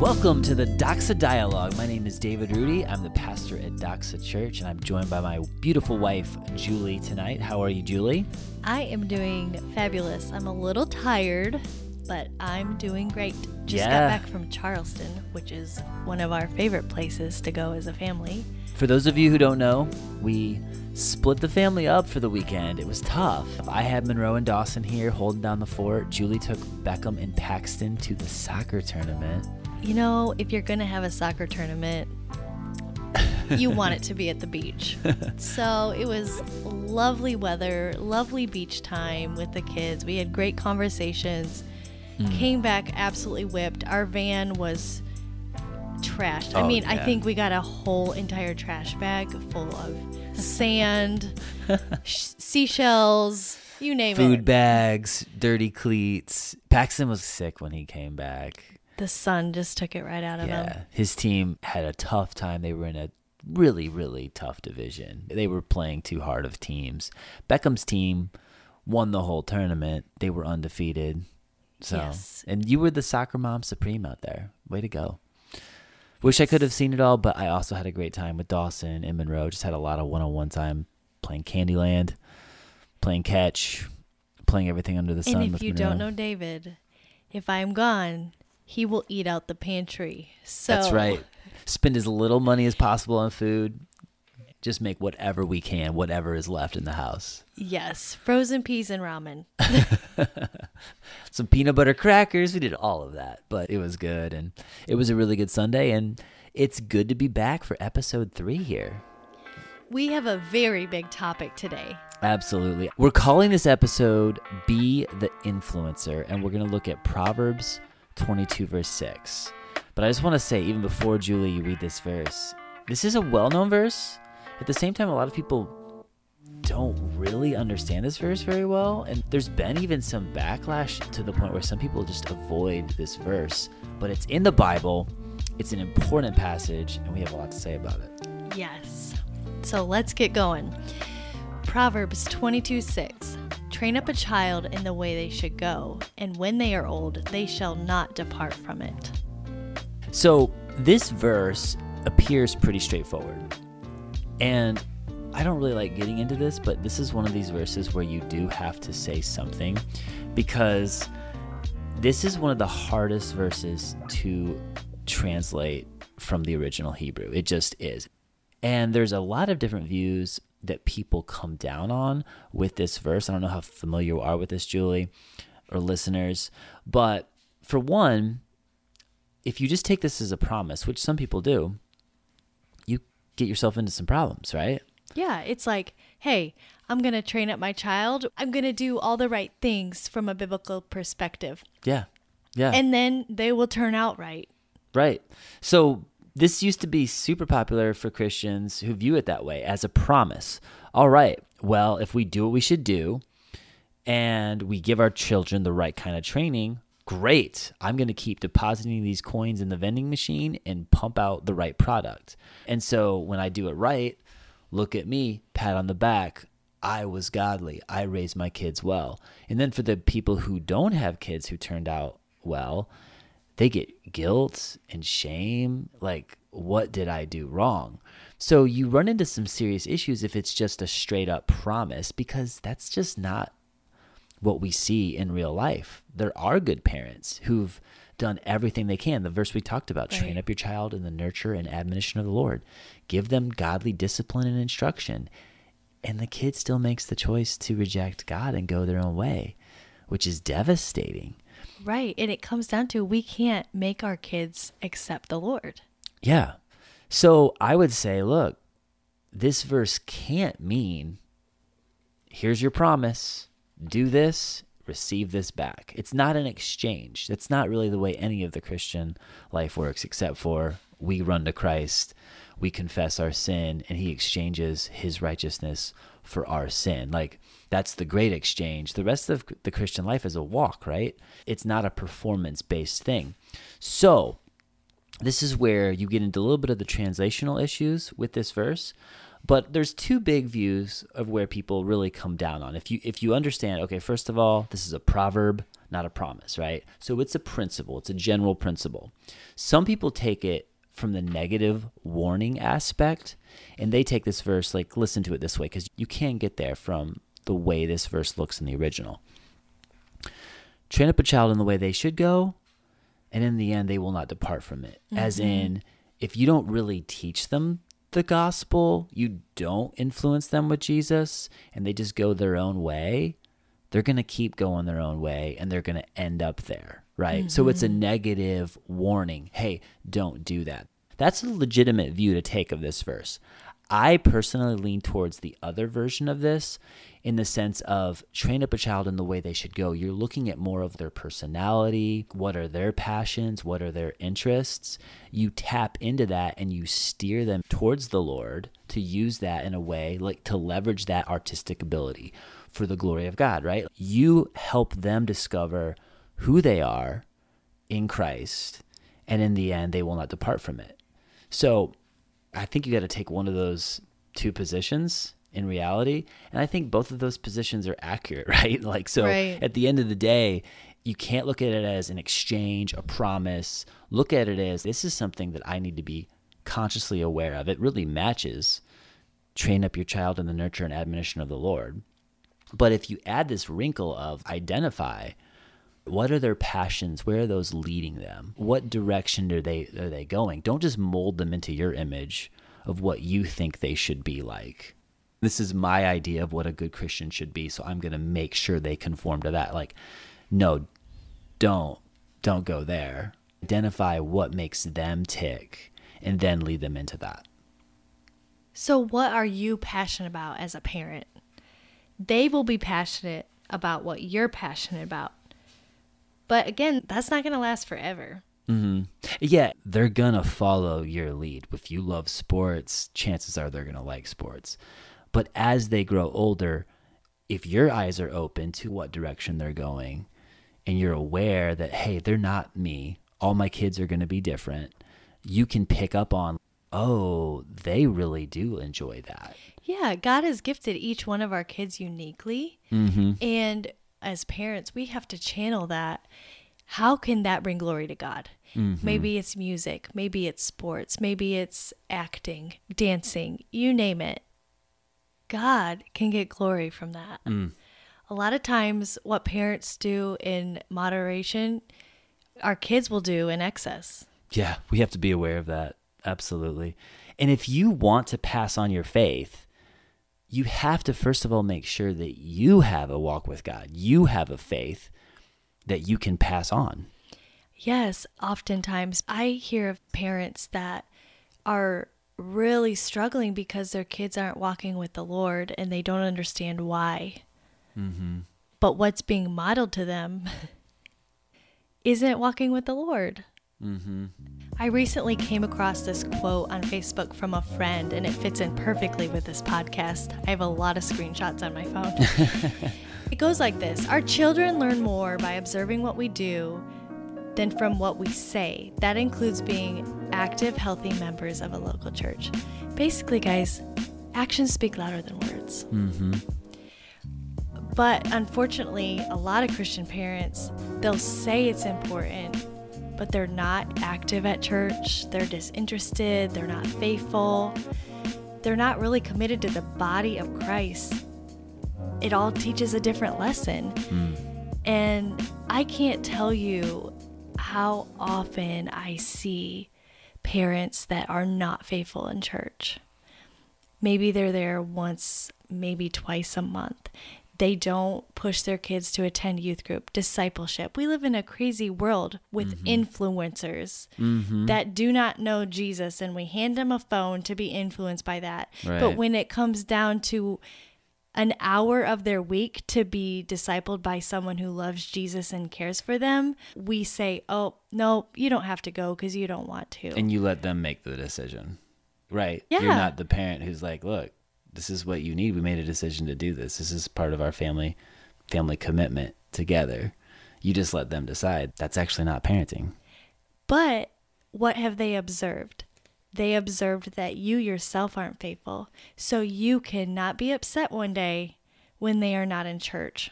Welcome to the Doxa Dialogue. My name is David Rudy. I'm the pastor at Doxa Church, and I'm joined by my beautiful wife, Julie, tonight. How are you, Julie? I am doing fabulous. I'm a little tired, but I'm doing great. Just Yeah. got back from Charleston, which is one of our favorite places to go as a family. For those of you who don't know, we split the family up for the weekend. It was tough. I had Monroe and Dawson here holding down the fort. Julie took Beckham and Paxton to the soccer tournament. You know, if you're going to have a soccer tournament, you want it to be at the beach. So it was lovely weather, lovely beach time with the kids. We had great conversations. Mm. Came back absolutely whipped. Our van was trashed. I Oh, mean, I think we got a whole entire trash bag full of sand, sh- seashells, you name Food it. Food bags, dirty cleats. Paxton was sick when he came back. The sun just took it right out of Yeah, him. his team had a tough time. They were in a really, really tough division. They were playing too hard of teams. Beckham's team won the whole tournament. They were undefeated. So, Yes. and you were the soccer mom supreme out there. Way to go. Wish I could have seen it all, but I also had a great time with Dawson and Monroe. Just had a lot of one-on-one time playing Candyland, playing catch, playing everything under the sun. And if you Monroe. don't know David, if I'm gone, he will eat out the pantry. So That's right. Spend as little money as possible on food. Just make whatever we can, whatever is left in the house. Yes, frozen peas and ramen. Some peanut butter crackers. We did all of that, but it was good. And it was a really good Sunday. And it's good to be back for episode three here. We have a very big topic today. Absolutely. We're calling this episode Be the Influencer, and we're going to look at Proverbs 22, verse 6. But I just want to say, even before Julie, you read this verse, this is a well known verse. At the same time, a lot of people don't really understand this verse very well. And there's been even some backlash to the point where some people just avoid this verse. But it's in the Bible, it's an important passage, and we have a lot to say about it. Yes. So let's get going. Proverbs 22 6. Train up a child in the way they should go, and when they are old, they shall not depart from it. So this verse appears pretty straightforward. And I don't really like getting into this, but this is one of these verses where you do have to say something because this is one of the hardest verses to translate from the original Hebrew. It just is. And there's a lot of different views that people come down on with this verse. I don't know how familiar you are with this, Julie, or listeners, but for one, if you just take this as a promise, which some people do, you get yourself into some problems, right? Yeah, it's like, hey, I'm going to train up my child. I'm going to do all the right things from a biblical perspective. Yeah. Yeah. And then they will turn out right. right. So this used to be super popular for Christians who view it that way as a promise. All right. Well, if we do what we should do and we give our children the right kind of training, great. I'm going to keep depositing these coins in the vending machine and pump out the right product. And so when I do it right, look at me, pat on the back. I was godly. I raised my kids well. And then for the people who don't have kids who turned out well, they get guilt and shame. Like, what did I do wrong? So you run into some serious issues if it's just a straight up promise because that's just not what we see in real life. There are good parents who've done everything they can. The verse we talked about train up your child in the nurture and admonition of the Lord, give them godly discipline and instruction. And the kid still makes the choice to reject God and go their own way, which is devastating. Right. And it comes down to we can't make our kids accept the Lord. Yeah. So I would say, look, this verse can't mean here's your promise, do this, receive this back. It's not an exchange. That's not really the way any of the Christian life works, except for we run to Christ, we confess our sin, and he exchanges his righteousness for our sin. Like, that's the great exchange. The rest of the Christian life is a walk, right? It's not a performance based thing. So, this is where you get into a little bit of the translational issues with this verse. But there's two big views of where people really come down on. If you if you understand, okay, first of all, this is a proverb, not a promise, right? So it's a principle, it's a general principle. Some people take it from the negative warning aspect and they take this verse like listen to it this way cuz you can't get there from the way this verse looks in the original. Train up a child in the way they should go, and in the end they will not depart from it. Mm-hmm. As in if you don't really teach them the gospel, you don't influence them with Jesus, and they just go their own way, they're going to keep going their own way and they're going to end up there, right? Mm-hmm. So it's a mm-hmm. negative warning. Hey, don't do that. That's a legitimate view to take of this verse. I personally lean towards the other version of this in the sense of train up a child in the way they should go. You're looking at more of their personality, what are their passions, what are their interests. You tap into that and you steer them towards the Lord to use that in a way like to leverage that artistic ability for the glory of God, right? You help them discover who they are in Christ, and in the end, they will not depart from it. So I think you got to take one of those two positions in reality. And I think both of those positions are accurate, right? Like, so right. at the end of the day, you can't look at it as an exchange, a promise. Look at it as this is something that I need to be consciously aware of. It really matches train up your child in the nurture and admonition of the Lord. But if you add this wrinkle of identify, what are their passions? Where are those leading them? What direction are they are they going? Don't just mold them into your image of what you think they should be like this is my idea of what a good Christian should be. So I'm going to make sure they conform to that. Like, no, don't, don't go there. Identify what makes them tick and then lead them into that. So, what are you passionate about as a parent? They will be passionate about what you're passionate about. But again, that's not going to last forever. Mm-hmm. Yeah, they're going to follow your lead. If you love sports, chances are they're going to like sports. But as they grow older, if your eyes are open to what direction they're going and you're aware that, hey, they're not me, all my kids are going to be different, you can pick up on, oh, they really do enjoy that. Yeah, God has gifted each one of our kids uniquely. Mm-hmm. And as parents, we have to channel that. How can that bring glory to God? Mm-hmm. Maybe it's music, maybe it's sports, maybe it's acting, dancing, you name it. God can get glory from that. Mm. A lot of times, what parents do in moderation, our kids will do in excess. Yeah, we have to be aware of that. Absolutely. And if you want to pass on your faith, you have to first of all make sure that you have a walk with God. You have a faith that you can pass on. Yes, oftentimes I hear of parents that are really struggling because their kids aren't walking with the Lord and they don't understand why. Mm-hmm. But what's being modeled to them isn't walking with the Lord. Mm-hmm. I recently came across this quote on Facebook from a friend, and it fits in perfectly with this podcast. I have a lot of screenshots on my phone. it goes like this Our children learn more by observing what we do than from what we say. That includes being active, healthy members of a local church. Basically, guys, actions speak louder than words. Mm-hmm. But unfortunately, a lot of Christian parents, they'll say it's important, but they're not active at church. They're disinterested. They're not faithful. They're not really committed to the body of Christ. It all teaches a different lesson. Mm. And I can't tell you how often I see parents that are not faithful in church. Maybe they're there once, maybe twice a month. They don't push their kids to attend youth group, discipleship. We live in a crazy world with mm-hmm. influencers mm-hmm. that do not know Jesus, and we hand them a phone to be influenced by that. Right. But when it comes down to an hour of their week to be discipled by someone who loves Jesus and cares for them, we say, oh, no, you don't have to go because you don't want to. And you let them make the decision. Right. Yeah. You're not the parent who's like, look, this is what you need. We made a decision to do this. This is part of our family family commitment together. You just let them decide. That's actually not parenting. But what have they observed? they observed that you yourself aren't faithful. So you cannot be upset one day when they are not in church,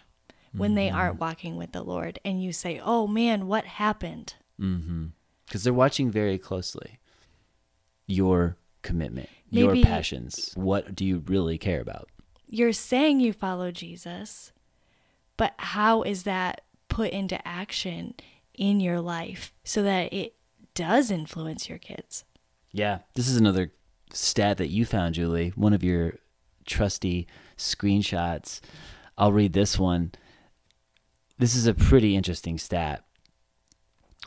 when they aren't walking with the Lord, and you say, Oh man, what happened? Mm-hmm. Because they're watching very closely your commitment, your passions. What do you really care about? You're saying you follow Jesus, but how is that put into action in your life so that it does influence your kids? Yeah, this is another stat that you found, Julie. One of your trusty screenshots. I'll read this one. This is a pretty interesting stat.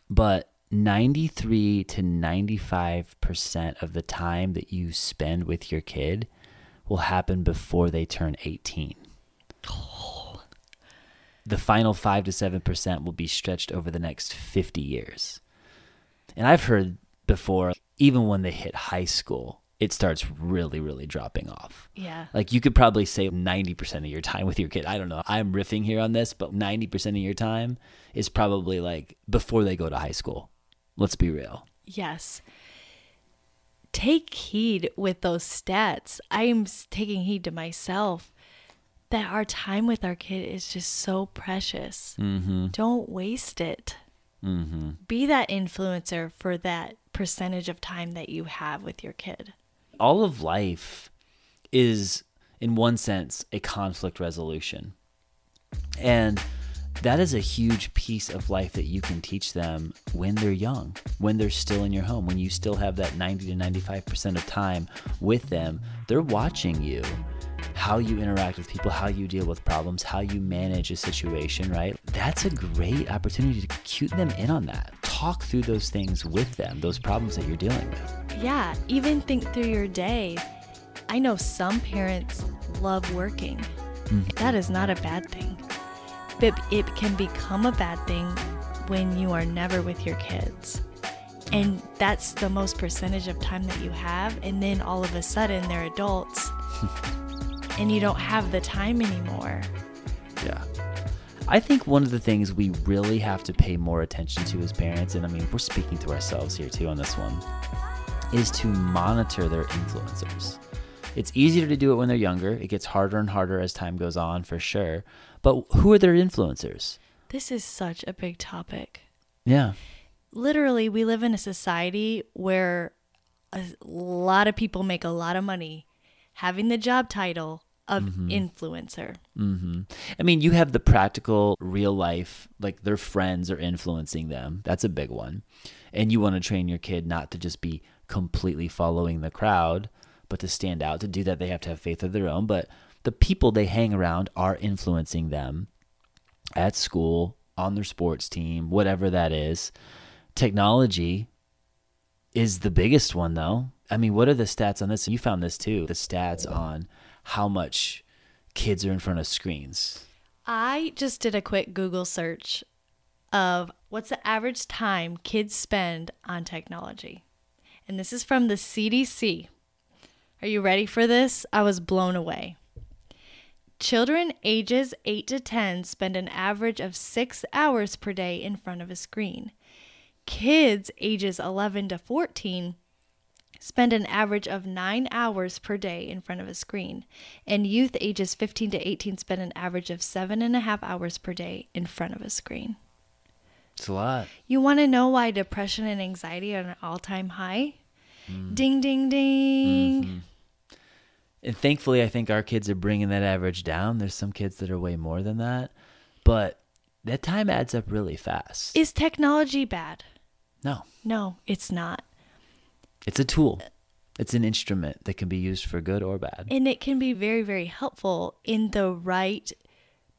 But 93 to 95% of the time that you spend with your kid will happen before they turn 18. The final 5 to 7% will be stretched over the next 50 years. And I've heard before, even when they hit high school, it starts really, really dropping off. Yeah. Like you could probably say 90% of your time with your kid. I don't know. I'm riffing here on this, but 90% of your time is probably like before they go to high school. Let's be real. Yes. Take heed with those stats. I'm taking heed to myself that our time with our kid is just so precious. Mm-hmm. Don't waste it. Mm-hmm. Be that influencer for that percentage of time that you have with your kid. All of life is, in one sense, a conflict resolution. And that is a huge piece of life that you can teach them when they're young, when they're still in your home, when you still have that 90 to 95% of time with them. They're watching you, how you interact with people, how you deal with problems, how you manage a situation, right? That's a great opportunity to cue them in on that. Talk through those things with them, those problems that you're dealing with. Yeah, even think through your day. I know some parents love working. Mm-hmm. That is not a bad thing. But it can become a bad thing when you are never with your kids. And that's the most percentage of time that you have. And then all of a sudden they're adults and you don't have the time anymore. Yeah. I think one of the things we really have to pay more attention to as parents, and I mean, we're speaking to ourselves here too on this one, is to monitor their influencers. It's easier to do it when they're younger. It gets harder and harder as time goes on, for sure. But who are their influencers? This is such a big topic. Yeah. literally we live in a society where a lot of people make a lot of money having the job title of influencer. hmm I mean, you have the practical, real life, like their friends are influencing them. That's a big one. And you want to train your kid not to just be completely following the crowd, but to stand out. To do that, they have to have faith of their own. But the people they hang around are influencing them at school, on their sports team, whatever that is. Technology is the biggest one, though. I mean, what are the stats on this? You found this too the stats on how much kids are in front of screens. I just did a quick Google search of what's the average time kids spend on technology. And this is from the CDC. Are you ready for this? I was blown away. Children ages 8 to 10 spend an average of 6 hours per day in front of a screen. Kids ages 11 to 14 spend an average of 9 hours per day in front of a screen. And youth ages 15 to 18 spend an average of seven and a half hours per day in front of a screen. It's a lot. You want to know why depression and anxiety are at an all time high? Hmm. Ding, ding, ding. Mm-hmm. And thankfully, I think our kids are bringing that average down. There's some kids that are way more than that. But that time adds up really fast. Is technology bad? no, No, it's not. it's a tool, it's an instrument that can be used for good or bad. And it can be very, very helpful in the right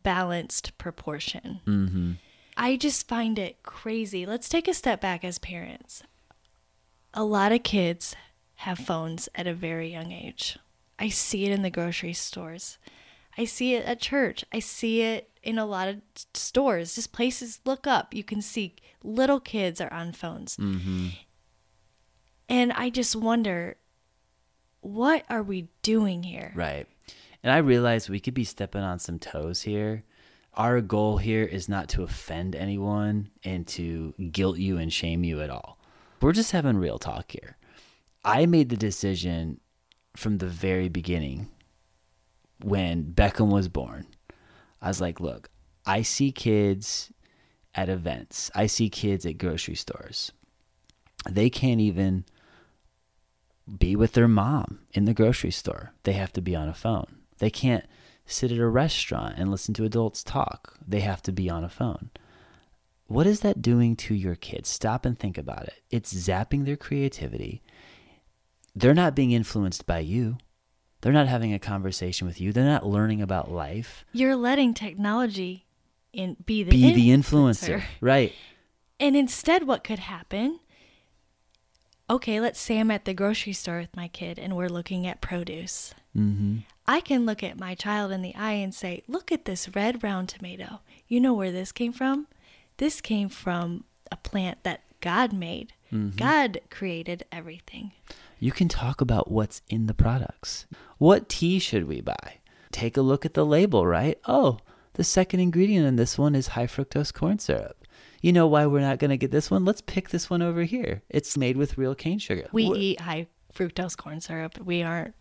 balanced proportion. Mm-hmm. I just find it crazy. Let's take a step back as parents. A lot of kids have phones at a very young age. I see it in the grocery stores. I see it at church. I see it in a lot of stores. Just places look up. You can see little kids are on phones. Mm-hmm. And I just wonder what are we doing here? Right. And I realize we could be stepping on some toes here. Our goal here is not to offend anyone and to guilt you and shame you at all. We're just having real talk here. I made the decision from the very beginning when Beckham was born. I was like, look, I see kids at events, I see kids at grocery stores. They can't even be with their mom in the grocery store. They have to be on a phone. They can't sit at a restaurant and listen to adults talk. They have to be on a phone. What is that doing to your kids? Stop and think about it. It's zapping their creativity. They're not being influenced by you. They're not having a conversation with you. They're not learning about life. You're letting technology in be the Be the influencer. Right. And instead, what could happen? Okay, let's say I'm at the grocery store with my kid and we're looking at produce. Mm-hmm. I can look at my child in the eye and say, Look at this red round tomato. You know where this came from? This came from a plant that God made. Mm-hmm. God created everything. You can talk about what's in the products. What tea should we buy? Take a look at the label, right? Oh, the second ingredient in this one is high fructose corn syrup. You know why we're not going to get this one? Let's pick this one over here. It's made with real cane sugar. We Wh- eat high fructose corn syrup. We aren't.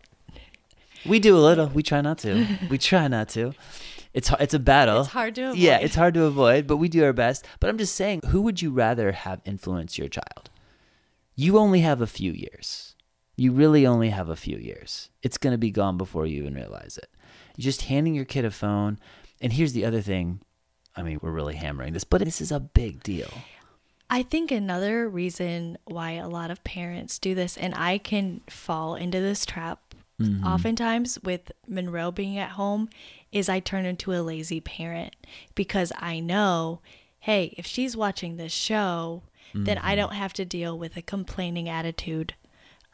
we do a little. We try not to. we try not to. It's it's a battle. It's hard to avoid. Yeah, it's hard to avoid, but we do our best. But I'm just saying, who would you rather have influence your child? You only have a few years. You really only have a few years. It's going to be gone before you even realize it. You're just handing your kid a phone. And here's the other thing. I mean, we're really hammering this, but this is a big deal. I think another reason why a lot of parents do this, and I can fall into this trap mm-hmm. oftentimes with Monroe being at home, is I turn into a lazy parent because I know, hey, if she's watching this show, then I mm-hmm. don't have to deal with a complaining attitude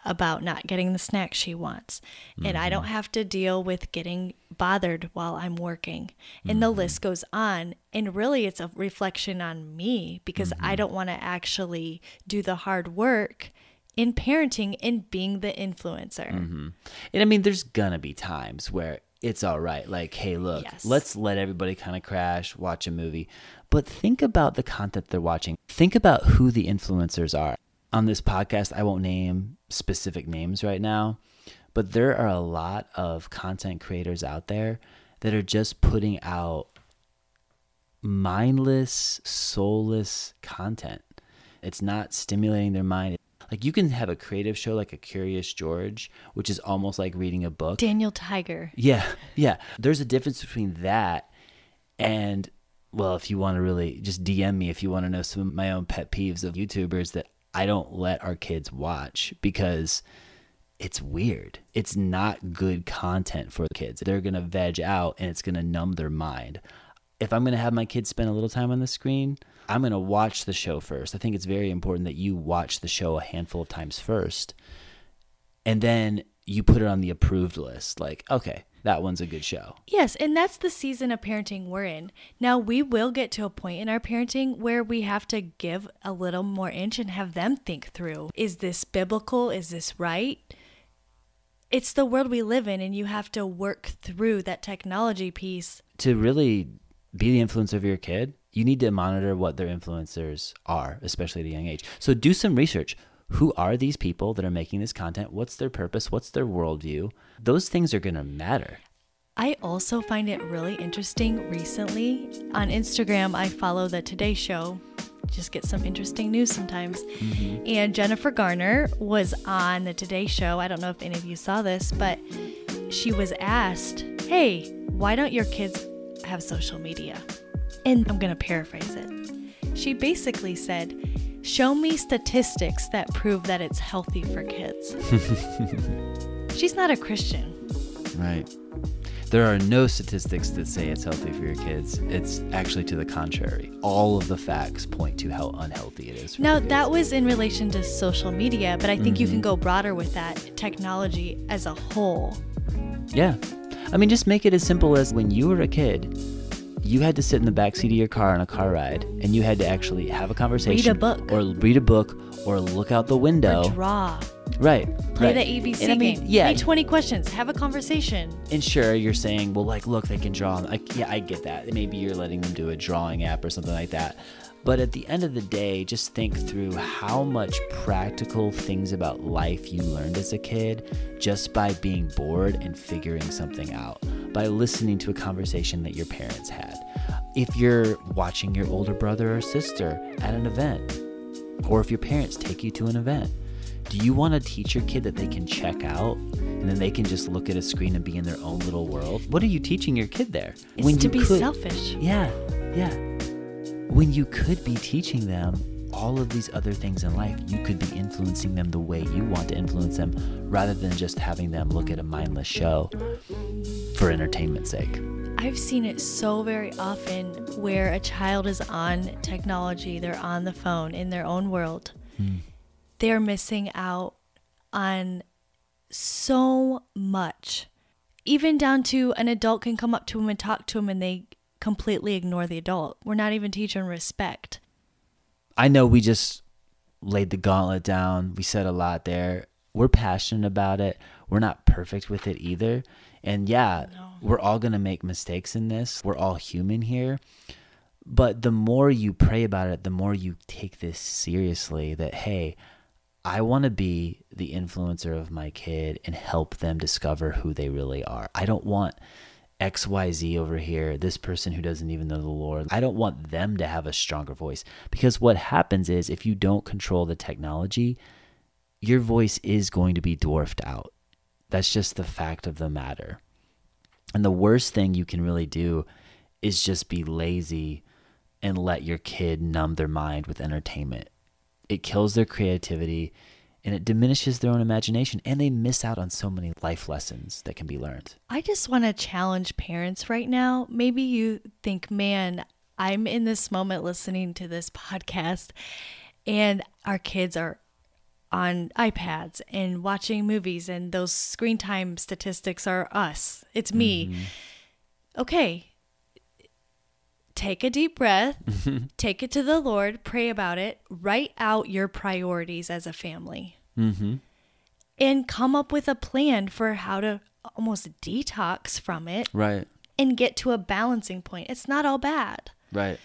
about not getting the snack she wants. And I don't mm-hmm. have to deal with getting bothered while I'm working. And the mm-hmm. list goes on. And really, it's a reflection on me because I don't want to actually do the hard work in parenting and being the influencer. And I mean, there's gonna be times where it's all right. Like, hey, look, Yes. let's let everybody kind of crash, watch a movie. But think about the content they're watching. Think about who the influencers are. On this podcast, I won't name specific names right now, but there are a lot of content creators out there that are just putting out mindless, soulless content. It's not stimulating their mind. Like you can have a creative show like a Curious George, which is almost like reading a book. Daniel Tiger. Yeah, yeah. There's a difference between that and well, if you want to really just DM me if you want to know some of my own pet peeves of YouTubers that I don't let our kids watch because it's weird. It's not good content for the kids. They're going to veg out and it's going to numb their mind. If I'm going to have my kids spend a little time on the screen, I'm going to watch the show first. I think it's very important that you watch the show a handful of times first and then you put it on the approved list. Like, okay, that one's a good show. Yes, and that's the season of parenting we're in. Now, we will get to a point in our parenting where we have to give a little more inch and have them think through is this biblical? Is this right? It's the world we live in, and you have to work through that technology piece. To really be the influence of your kid, you need to monitor what their influencers are, especially at a young age. So do some research. Who are these people that are making this content? What's their purpose? What's their worldview? Those things are going to matter. I also find it really interesting recently. On Instagram, I follow the Today Show. Just get some interesting news sometimes. Mm-hmm. And Jennifer Garner was on the Today Show. I don't know if any of you saw this, but she was asked, Hey, why don't your kids have social media? And I'm going to paraphrase it. She basically said, Show me statistics that prove that it's healthy for kids. She's not a Christian. Right. There are no statistics that say it's healthy for your kids. It's actually to the contrary. All of the facts point to how unhealthy it is. For Now, that was in relation to social media, but I think you can mm-hmm. go broader with that technology as a whole. Yeah. I mean, just make it as simple as when you were a kid, you had to sit in the back seat of your car on a car ride and you had to actually have a conversation Read a book. or read a book or look out the window Or draw. Right. Play right. the ABC And I mean, game. Yeah. Play 20 questions. Have a conversation. And sure, you're saying, well, like, look, they can draw. Like, yeah, I get that. Maybe you're letting them do a drawing app or something like that. But at the end of the day, just think through how much practical things about life you learned as a kid just by being bored and figuring something out, by listening to a conversation that your parents had. If you're watching your older brother or sister at an event, or if your parents take you to an event, do you want to teach your kid that they can check out and then they can just look at a screen and be in their own little world? What are you teaching your kid there? It's to be could- selfish. Yeah, yeah. When you could be teaching them all of these other things in life, you could be influencing them the way you want to influence them rather than just having them look at a mindless show for entertainment's sake. I've seen it so very often where a child is on technology, they're on the phone in their own world. Hmm. They're missing out on so much. Even down to an adult can come up to them and talk to them and they completely ignore the adult. We're not even teaching respect. I know we just laid the gauntlet down. We said a lot there. We're passionate about it. We're not perfect with it either. And yeah, we're all going to make mistakes in this. We're all human here. But the more you pray about it, the more you take this seriously that, hey, I want to be the influencer of my kid and help them discover who they really are. I don't want XYZ over here, this person who doesn't even know the Lord. I don't want them to have a stronger voice because what happens is if you don't control the technology, your voice is going to be dwarfed out. That's just the fact of the matter. And the worst thing you can really do is just be lazy and let your kid numb their mind with entertainment. It kills their creativity and it diminishes their own imagination and they miss out on so many life lessons that can be learned. I just want to challenge parents right now. Maybe you think, man, I'm in this moment listening to this podcast, and our kids are on iPads and watching movies, and those screen time statistics are us. It's me. Mm-hmm. Okay. Take a deep breath, take it to the Lord, pray about it, write out your priorities as a family Mm-hmm. and come up with a plan for how to almost detox from it Right. and get to a balancing point. It's not all bad. Right.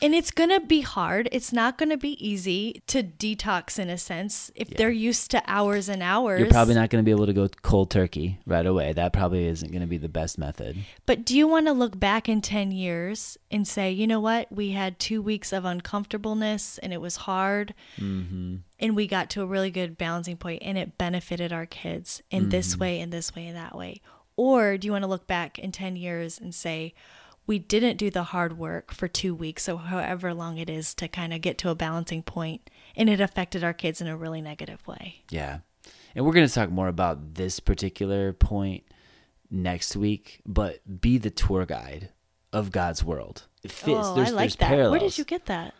And it's going to be hard. It's not going to be easy to detox in a sense if they're used to hours and hours. You're probably not going to be able to go cold turkey right away. That probably isn't going to be the best method. But do you want to look back in 10 years and say, you know what? We had two weeks of uncomfortableness and it was hard. Mm-hmm. And we got to a really good balancing point and it benefited our kids in this Mm-hmm. way, in this way, and that way. Or do you want to look back in 10 years and say, we didn't do the hard work for two weeks so however long it is to kind of get to a balancing point and it affected our kids in a really negative way? Yeah. And we're going to talk more about this particular point next week, but be the tour guide of God's world. It fits. oh, there's, I like that. parallels. Where did you get that?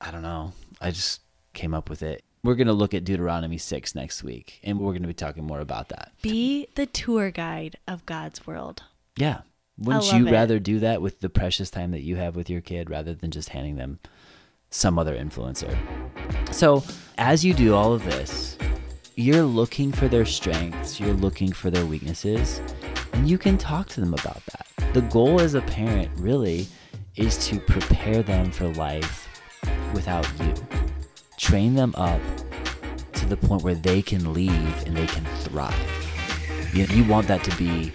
I don't know. I just came up with it. We're going to look at Deuteronomy 6 next week, and we're going to be talking more about that. Be the tour guide of God's world. Yeah. Wouldn't you it. rather do that with the precious time that you have with your kid rather than just handing them some other influencer? So, as you do all of this, you're looking for their strengths, you're looking for their weaknesses, and you can talk to them about that. The goal as a parent really is to prepare them for life without you. Train them up to the point where they can leave and they can thrive. You, you want that to be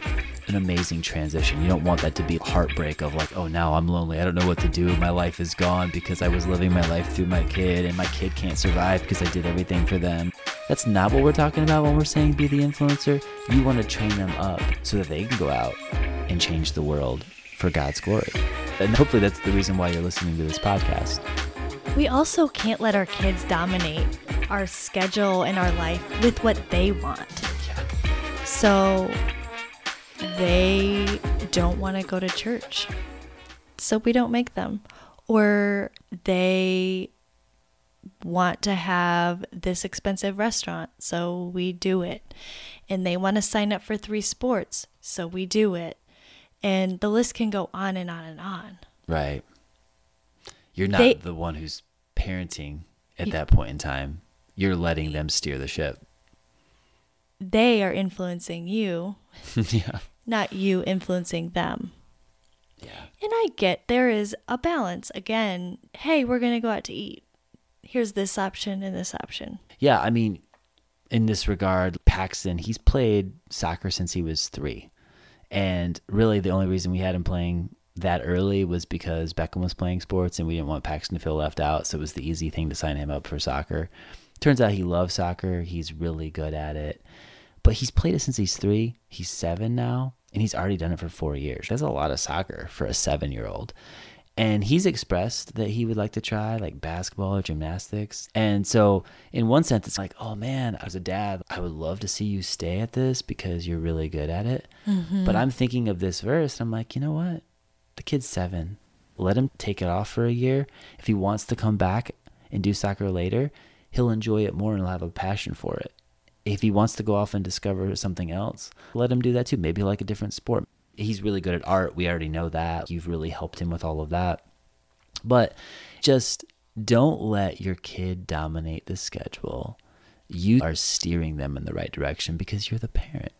an amazing transition. You don't want that to be heartbreak of like, oh, now I'm lonely. I don't know what to do. My life is gone because I was living my life through my kid and my kid can't survive because I did everything for them. That's not what we're talking about when we're saying be the influencer. You want to train them up so that they can go out and change the world for God's glory. And hopefully that's the reason why you're listening to this podcast. We also can't let our kids dominate our schedule and our life with what they want. So they don't want to go to church. So we don't make them. Or they want to have this expensive restaurant. So we do it. And they want to sign up for three sports. So we do it. And the list can go on and on and on. Right. You're not They- the one who's parenting at that point in time. You're letting them steer the ship. they are influencing you, yeah. Not you influencing them. Yeah. And I get there is a balance. Again, hey, we're going to go out to eat. Here's this option and this option. Yeah, I mean, in this regard, Paxton, he's played soccer since he was three. And really, the only reason we had him playing that early was because Beckham was playing sports and we didn't want Paxton to feel left out. So it was the easy thing to sign him up for soccer. Turns out he loves soccer, he's really good at it. But he's played it since he's three. He's seven now, and he's already done it for four years. That's a lot of soccer for a seven year old. And he's expressed that he would like to try like basketball or gymnastics. And so, in one sense, it's like, oh man, as a dad, I would love to see you stay at this because you're really good at it. Mm-hmm. But I'm thinking of this verse, and I'm like, you know what? The kid's seven. Let him take it off for a year. If he wants to come back and do soccer later, he'll enjoy it more and he'll have a passion for it. If he wants to go off and discover something else, let him do that too. Maybe like a different sport. He's really good at art. We already know that. You've really helped him with all of that. But just don't let your kid dominate the schedule. You are steering them in the right direction because you're the parent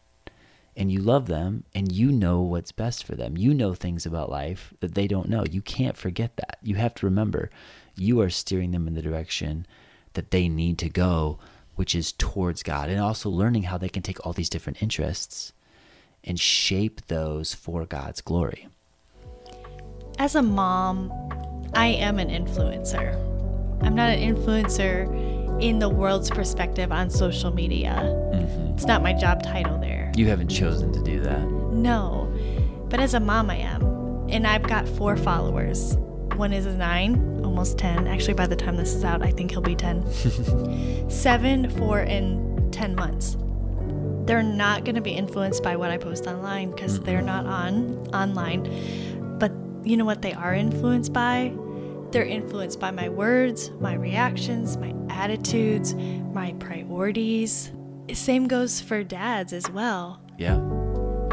and you love them and you know what's best for them. You know things about life that they don't know. You can't forget that. You have to remember you are steering them in the direction that they need to go, which is towards God, and also learning how they can take all these different interests and shape those for God's glory. As a mom, I am an influencer. I'm not an influencer in the world's perspective on social media. Mm-hmm. It's not my job title there. You haven't chosen to do that. No. But as a mom, I am. And I've got four followers. One is a nine, almost 10. Actually, by the time this is out, I think he'll be 10. Seven, four, and 10 months. They're not going to be influenced by what I post online because mm-hmm. they're not on online. But you know what they are influenced by? They're influenced by my words, my reactions, my attitudes, my priorities. Same goes for dads as well. Yeah.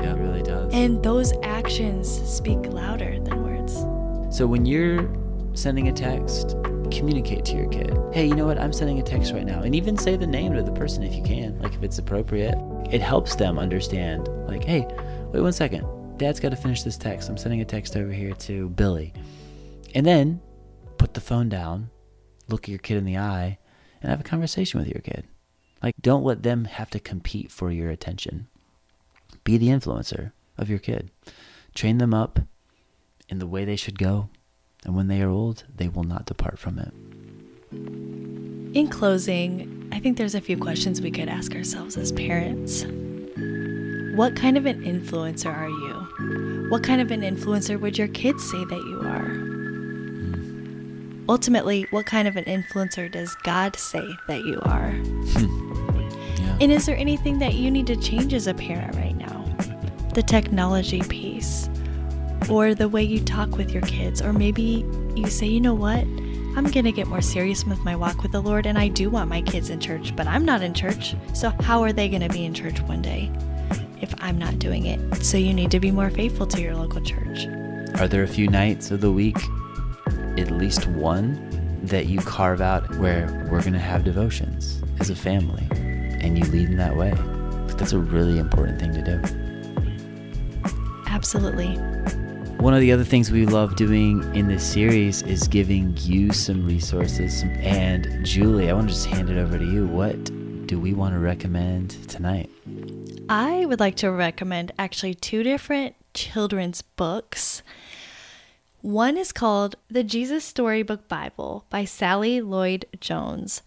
Yeah, it really does. And those actions speak louder than words. So when you're sending a text, communicate to your kid. Hey, you know what? I'm sending a text right now. And even say the name to the person if you can, like if it's appropriate. It helps them understand, like, hey, wait one second. Dad's got to finish this text. I'm sending a text over here to Billy. And then put the phone down, look at your kid in the eye, and have a conversation with your kid. Like, don't let them have to compete for your attention. Be the influencer of your kid. Train them up in the way they should go. And when they are old, they will not depart from it. In closing, I think there's a few questions we could ask ourselves as parents. What kind of an influencer are you? What kind of an influencer would your kids say that you are? Ultimately, what kind of an influencer does God say that you are? Hmm. Yeah. And is there anything that you need to change as a parent right now? The technology piece, or the way you talk with your kids, or maybe you say, you know what? I'm going to get more serious with my walk with the Lord, and I do want my kids in church, but I'm not in church. So, how are they going to be in church one day if I'm not doing it? So, you need to be more faithful to your local church. Are there a few nights of the week, at least one, that you carve out where we're going to have devotions as a family and you lead in that way? That's a really important thing to do. Absolutely. One of the other things we love doing in this series is giving you some resources. And Julie, I want to just hand it over to you. What do we want to recommend tonight? I would like to recommend actually two different children's books. One is called The Jesus Storybook Bible by Sally Lloyd Jones.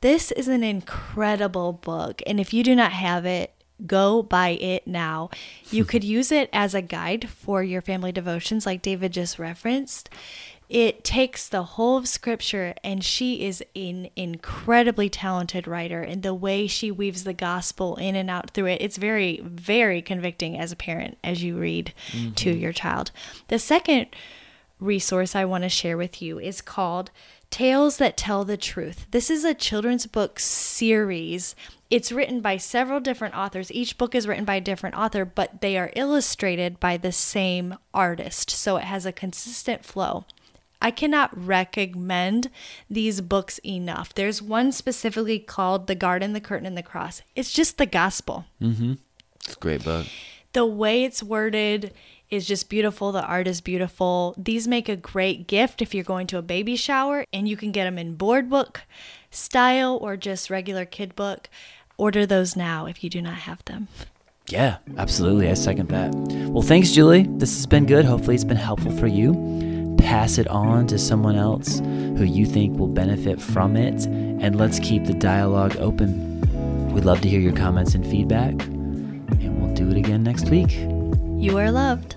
This is an incredible book, and if you do not have it, go buy it now. You could use it as a guide for your family devotions, like David just referenced. It takes the whole of scripture, and she is an incredibly talented writer. And the way she weaves the gospel in and out through it, it's very, very convicting as a parent as you read to mm-hmm. your child. The second resource I want to share with you is called Tales That Tell the Truth. This is a children's book series. It's written by several different authors. Each book is written by a different author, but they are illustrated by the same artist. So it has a consistent flow. I cannot recommend these books enough. There's one specifically called The Garden, the Curtain, and the Cross. It's just the gospel. Mm-hmm. It's a great book. The way it's worded is just beautiful. The art is beautiful. These make a great gift if you're going to a baby shower, and you can get them in board book style or just regular kid book. Order those now if you do not have them. Yeah, absolutely. I second that. Well, thanks, Julie. This has been good. Hopefully, it's been helpful for you. Pass it on to someone else who you think will benefit from it. And let's keep the dialogue open. We'd love to hear your comments and feedback. And we'll do it again next week. You are loved.